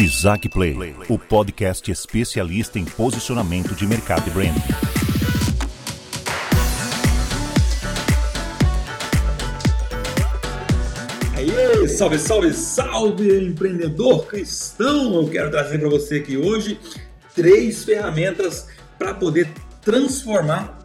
Isaac Play, o podcast especialista em posicionamento de mercado e branding. Aê, salve, salve, salve, empreendedor cristão! Eu quero trazer para você aqui hoje três ferramentas para poder transformar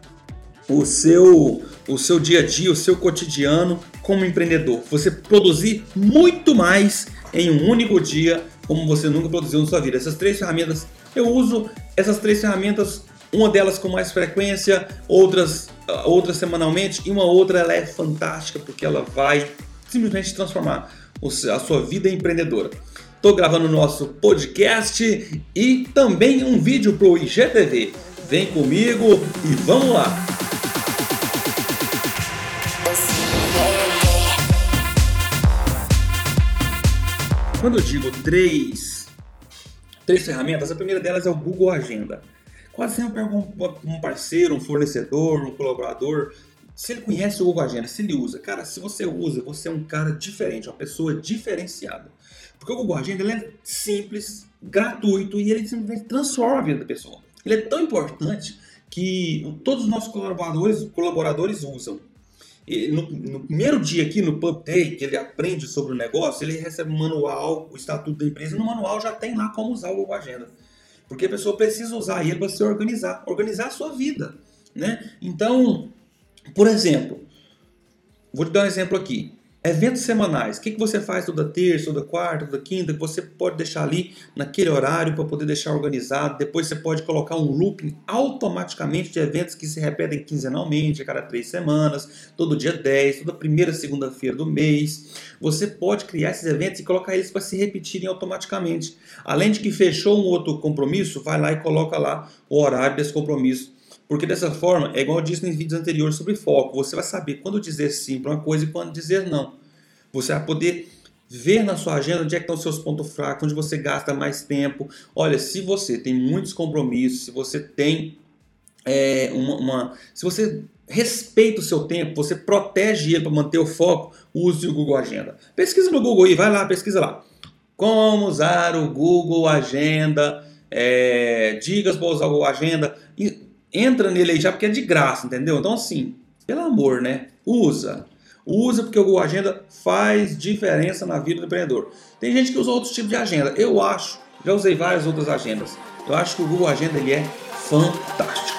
o seu, o seu dia a dia, o seu cotidiano como empreendedor. Você produzir muito mais em um único dia, como você nunca produziu na sua vida. Essas três ferramentas, eu uso essas três ferramentas, uma delas com mais frequência, outras, ah, outras semanalmente, e uma outra ela é fantástica porque ela vai simplesmente transformar a sua vida empreendedora. Estou gravando o nosso podcast e também um vídeo para o IGTV. Vem comigo e vamos lá! Quando eu digo três, três ferramentas, a primeira delas é o Google Agenda. Quase sempre um parceiro, um fornecedor, um colaborador, se ele conhece o Google Agenda, se ele usa, cara, se você usa, você é um cara diferente, uma pessoa diferenciada. Porque o Google Agenda ele é simples, gratuito e ele simplesmente transforma a vida da pessoa. Ele é tão importante que todos os nossos colaboradores, colaboradores usam no, no, primeiro dia aqui no Pub Day, que ele aprende sobre o negócio, ele recebe um manual, o estatuto da empresa, e no manual já tem lá como usar o Agenda. Porque a pessoa precisa usar ele para se organizar, organizar a sua vida. Né? Então, por exemplo, vou te dar um exemplo aqui. Eventos semanais. O que, que você faz toda terça, toda quarta, toda quinta, você pode deixar ali naquele horário para poder deixar organizado. Depois você pode colocar um looping automaticamente de eventos que se repetem quinzenalmente, a cada três semanas, todo dia 10, toda primeira segunda-feira do mês. Você pode criar esses eventos e colocar eles para se repetirem automaticamente. Além de que fechou um outro compromisso, vai lá e coloca lá o horário desse compromisso porque dessa forma, é igual eu disse nos vídeos anteriores sobre foco, você vai saber quando dizer sim para uma coisa e quando dizer não. Você vai poder ver na sua agenda onde é que estão os seus pontos fracos, onde você gasta mais tempo. Olha, se você tem muitos compromissos, se você tem é, uma, uma, se você respeita o seu tempo, você protege ele para manter o foco, use o Google Agenda. Pesquisa no Google aí, vai lá, pesquisa lá. Como usar o Google Agenda, é, dicas para usar o Google Agenda. Entra nele aí já porque é de graça, entendeu? Então, assim, pelo amor, né? Usa. Usa porque o Google Agenda faz diferença na vida do empreendedor. Tem gente que usa outros tipos de agenda. Eu acho, já usei várias outras agendas. Eu acho que o Google Agenda ele é fantástico.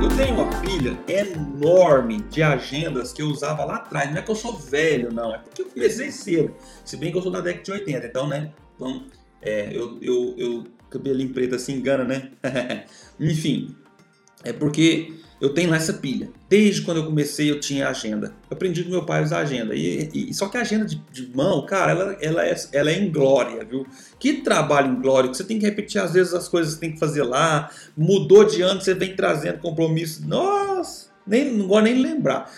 Eu tenho uma pilha enorme de agendas que eu usava lá atrás. Não é que eu sou velho, não. É porque eu comecei cedo. Se bem que eu sou da década de 80, então, né? Então, é, eu, eu, eu cabelinho preto assim engana, né? Enfim, é porque eu tenho essa pilha. Desde quando eu comecei eu tinha agenda. Eu aprendi com meu pai usar agenda. E, e só que a agenda de, de, mão, cara, ela, ela, é, ela é em glória, viu? Que trabalho em glória, que você tem que repetir às vezes as coisas que tem que fazer lá. Mudou de ano, você vem trazendo compromisso. Nossa, nem, não gosto nem lembrar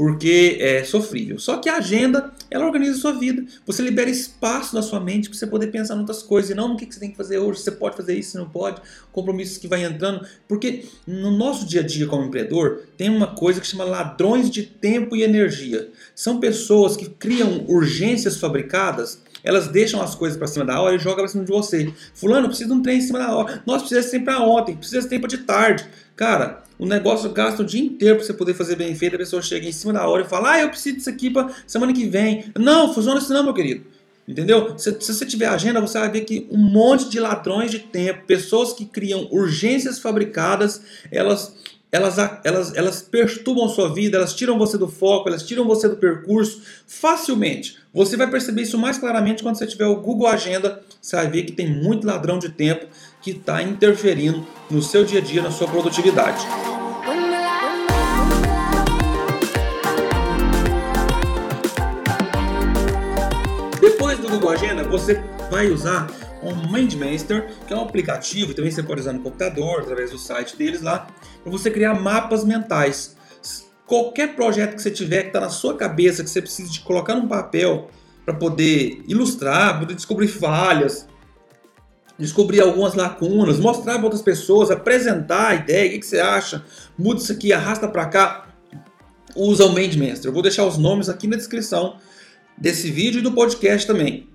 porque é sofrível. Só que a agenda, ela organiza a sua vida. Você libera espaço na sua mente para você poder pensar em outras coisas e não no que você tem que fazer hoje, você pode fazer isso, você não pode, compromissos que vai entrando. Porque no nosso dia a dia como empreendedor, tem uma coisa que chama ladrões de tempo e energia. São pessoas que criam urgências fabricadas elas deixam as coisas para cima da hora e jogam para cima de você. Fulano, precisa de um trem em cima da hora. Nós precisamos de tempo para ontem, precisa de tempo de tarde. Cara, o negócio gasta o dia inteiro para você poder fazer bem feito. A pessoa chega em cima da hora e fala: Ah, eu preciso disso aqui para semana que vem. Não, funciona assim não, meu querido. Entendeu? Se, se, você tiver agenda, você vai ver que um monte de ladrões de tempo, pessoas que criam urgências fabricadas, elas elas, elas, elas perturbam sua vida, elas tiram você do foco, elas tiram você do percurso facilmente. Você vai perceber isso mais claramente quando você tiver o Google Agenda. Você vai ver que tem muito ladrão de tempo que está interferindo no seu dia a dia, na sua produtividade. Depois do Google Agenda, você vai usar o Mindmaster, que é um aplicativo, também você pode usar no computador, através do site deles lá, para você criar mapas mentais. Qualquer projeto que você tiver que está na sua cabeça, que você precisa de colocar num papel para poder ilustrar, poder descobrir falhas, descobrir algumas lacunas, mostrar para outras pessoas, apresentar a ideia, o que, que você acha, muda isso aqui, arrasta para cá, usa o Mindmaster. Eu vou deixar os nomes aqui na descrição desse vídeo e do podcast também.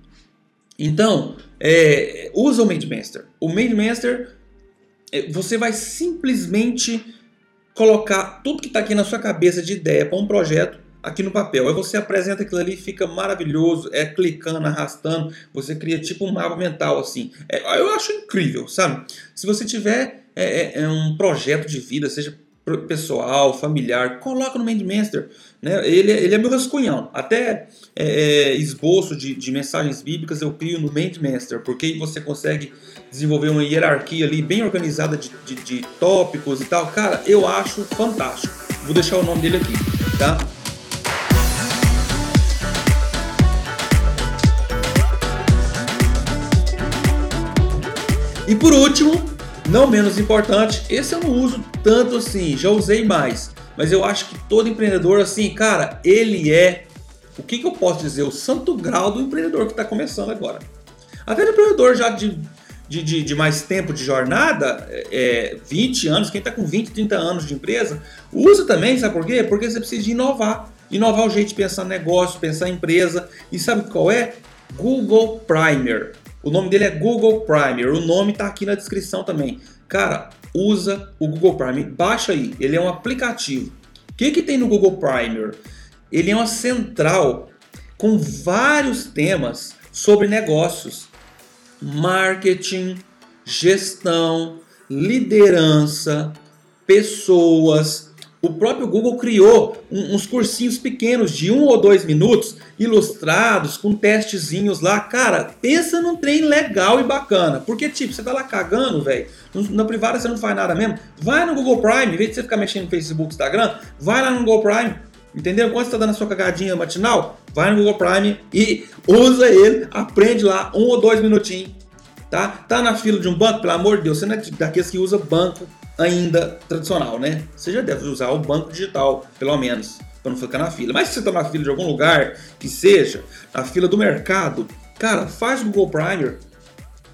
Então, é, usa o MadeMaster. O MadeMaster, é, você vai simplesmente colocar tudo que está aqui na sua cabeça de ideia para um projeto aqui no papel. Aí você apresenta aquilo ali, fica maravilhoso, é clicando, arrastando, você cria tipo um mapa mental assim. É, eu acho incrível, sabe? Se você tiver é, é, é um projeto de vida, seja pessoal, familiar, coloca no Mindmaster. Né? Ele, ele é meu rascunhão. Até é, é, esboço de, de, mensagens bíblicas eu crio no Mindmaster, porque você consegue desenvolver uma hierarquia ali bem organizada de, de, de tópicos e tal. Cara, eu acho fantástico. Vou deixar o nome dele aqui, tá? E por último, não menos importante, esse eu não uso tanto assim, já usei mais. Mas eu acho que todo empreendedor, assim, cara, ele é, o que, que eu posso dizer? O santo grau do empreendedor que está começando agora. Até o empreendedor já de, de, de, de, mais tempo de jornada, é, 20 anos, quem está com 20, 30 anos de empresa, usa também, sabe por quê? Porque você precisa de inovar. Inovar o jeito de pensar negócio, pensar empresa. E sabe qual é? Google Primer. O nome dele é Google Primer. O nome está aqui na descrição também. Cara, usa o Google Primer. Baixa aí. Ele é um aplicativo. O que, que tem no Google Primer? Ele é uma central com vários temas sobre negócios, marketing, gestão, liderança, pessoas, o próprio Google criou uns cursinhos pequenos de um ou dois minutos, ilustrados, com testezinhos lá. Cara, pensa num trem legal e bacana. Porque, tipo, você tá lá cagando, velho. Na privada você não faz nada mesmo. Vai no Google Prime, em vez de você ficar mexendo no Facebook, Instagram, vai lá no Google Prime. Entendeu? Quando você tá dando a sua cagadinha matinal, vai no Google Prime e usa ele, aprende lá um ou dois minutinhos. Tá? Tá na fila de um banco, pelo amor de Deus, você não é daqueles que usa banco ainda tradicional, né? Você já deve usar o banco digital, pelo menos, para não ficar na fila. Mas se você está na fila de algum lugar, que seja, na fila do mercado, cara, faz o Google Primer,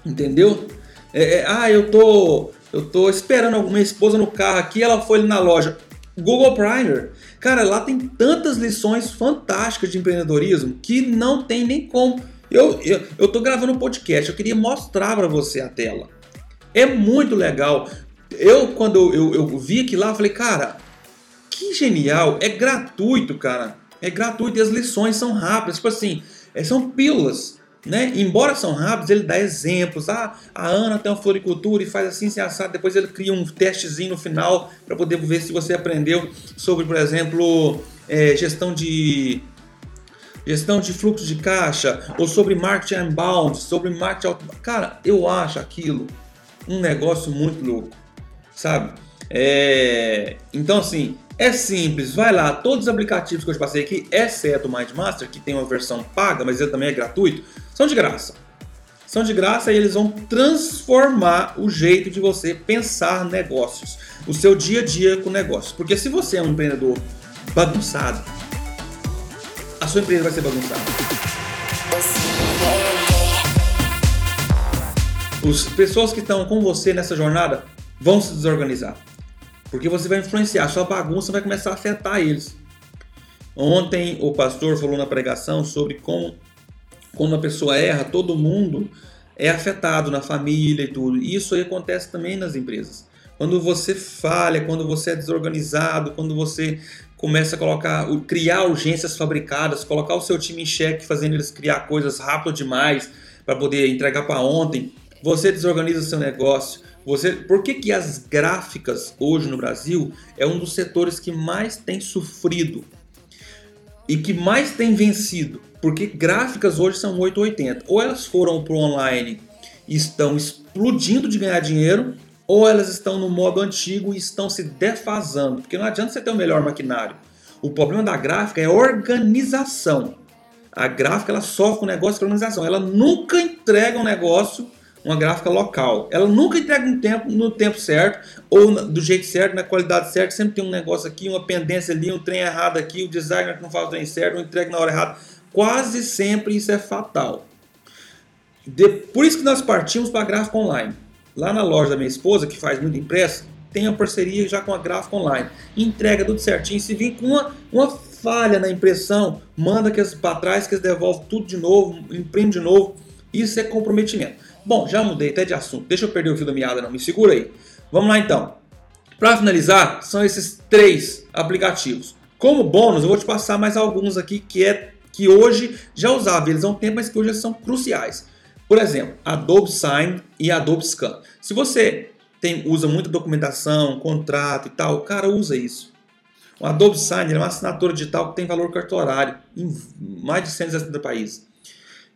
entendeu? É, é, ah, eu tô, eu tô esperando alguma esposa no carro aqui, ela foi ali na loja. Google Primer, cara, lá tem tantas lições fantásticas de empreendedorismo que não tem nem como. Eu, eu, eu tô gravando um podcast, eu queria mostrar para você a tela. É muito legal. Eu, quando eu, eu vi aqui lá, falei, cara, que genial, é gratuito, cara. É gratuito e as lições são rápidas. Tipo assim, é, são pílulas. Né? Embora são rápidos, ele dá exemplos. Ah, a Ana tem uma floricultura e faz assim, se assado. Depois ele cria um testezinho no final para poder ver se você aprendeu sobre, por exemplo, é, gestão de gestão de fluxo de caixa ou sobre marketing inbound, sobre marketing. Cara, eu acho aquilo um negócio muito louco sabe? É... Então, assim, é simples, vai lá, todos os aplicativos que eu te passei aqui, exceto o MindMaster, que tem uma versão paga, mas ele também é gratuito, são de graça. São de graça e eles vão transformar o jeito de você pensar negócios, o seu dia a dia com negócios. Porque se você é um empreendedor bagunçado, a sua empresa vai ser bagunçada. As pessoas que estão com você nessa jornada vão se desorganizar. Porque você vai influenciar, sua bagunça vai começar a afetar eles. Ontem o pastor falou na pregação sobre como quando a pessoa erra, todo mundo é afetado na família e tudo. E isso aí acontece também nas empresas. Quando você falha, quando você é desorganizado, quando você começa a colocar, criar urgências fabricadas, colocar o seu time em xeque, fazendo eles criar coisas rápido demais para poder entregar para ontem, você desorganiza o seu negócio, você, por que, que as gráficas hoje no Brasil é um dos setores que mais tem sofrido e que mais tem vencido? Porque gráficas hoje são 880. Ou elas foram para o online e estão explodindo de ganhar dinheiro, ou elas estão no modo antigo e estão se defasando. Porque não adianta você ter o melhor maquinário. O problema da gráfica é organização. A gráfica ela sofre com negócio de organização. Ela nunca entrega um negócio uma gráfica local. Ela nunca entrega um tempo no tempo certo ou do jeito certo, na qualidade certa. Sempre tem um negócio aqui, uma pendência ali, um trem errado aqui, o designer que não faz o trem certo, não entrega na hora errada. Quase sempre isso é fatal. De, por isso que nós partimos para a gráfica online. Lá na loja da minha esposa, que faz muito impresso, tem a parceria já com a gráfica online. Entrega tudo certinho. Se vir com uma, uma falha na impressão, manda que para trás que eles devolvem tudo de novo, imprime de novo. Isso é comprometimento. Bom, já mudei até de assunto. Deixa eu perder o fio da meada, não. Me segura aí. Vamos lá então. Para finalizar, são esses três aplicativos. Como bônus, eu vou te passar mais alguns aqui que é que hoje já usava, eles há um tempo, mas que hoje são cruciais. Por exemplo, Adobe Sign e Adobe Scan. Se você tem, usa muita documentação, contrato e tal, cara usa isso. O Adobe Sign é uma assinatura digital que tem valor cartorário em mais de 160 países.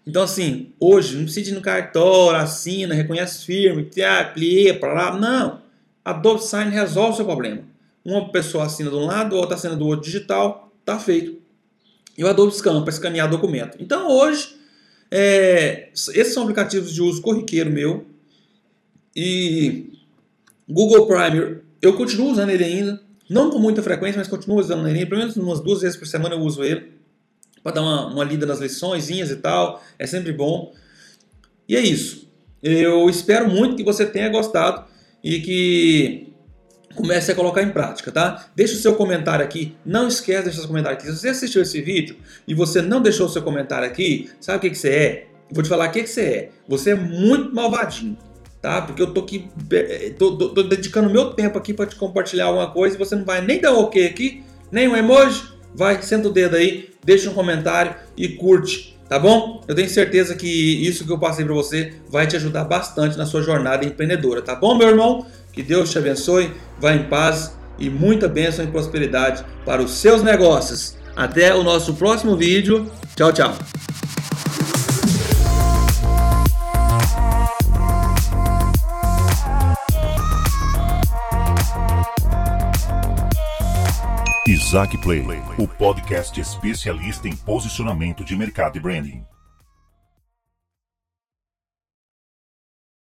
Então, assim, hoje não precisa ir no cartório, assina, reconhece firme, aplica, para lá. Não. Adobe Sign resolve o seu problema. Uma pessoa assina de um lado, outra assina do outro digital, tá feito. E o Adobe Scan para escanear documento. Então, hoje, é, esses são aplicativos de uso corriqueiro meu. E Google Primer, eu continuo usando ele ainda. Não com muita frequência, mas continuo usando ele. Pelo menos umas duas vezes por semana eu uso ele para dar uma, uma lida nas lições e tal. É sempre bom. E é isso. Eu espero muito que você tenha gostado e que comece a colocar em prática, tá? Deixa o seu comentário aqui. Não esqueça de deixar seu comentário aqui. Se você assistiu esse vídeo e você não deixou o seu comentário aqui, sabe o que, que você é? Vou te falar o que, que você é. Você é muito malvadinho, tá? Porque eu tô aqui, eh, tô, tô, tô dedicando meu tempo aqui para te compartilhar alguma coisa e você não vai nem dar um ok aqui, nem um emoji. Vai, senta o dedo aí, deixa um comentário e curte, tá bom? Eu tenho certeza que isso que eu passei para você vai te ajudar bastante na sua jornada empreendedora, tá bom, meu irmão? Que Deus te abençoe, vá em paz e muita bênção e prosperidade para os seus negócios. Até o nosso próximo vídeo. Tchau, tchau. Isaac Play, o podcast especialista em posicionamento de mercado e branding.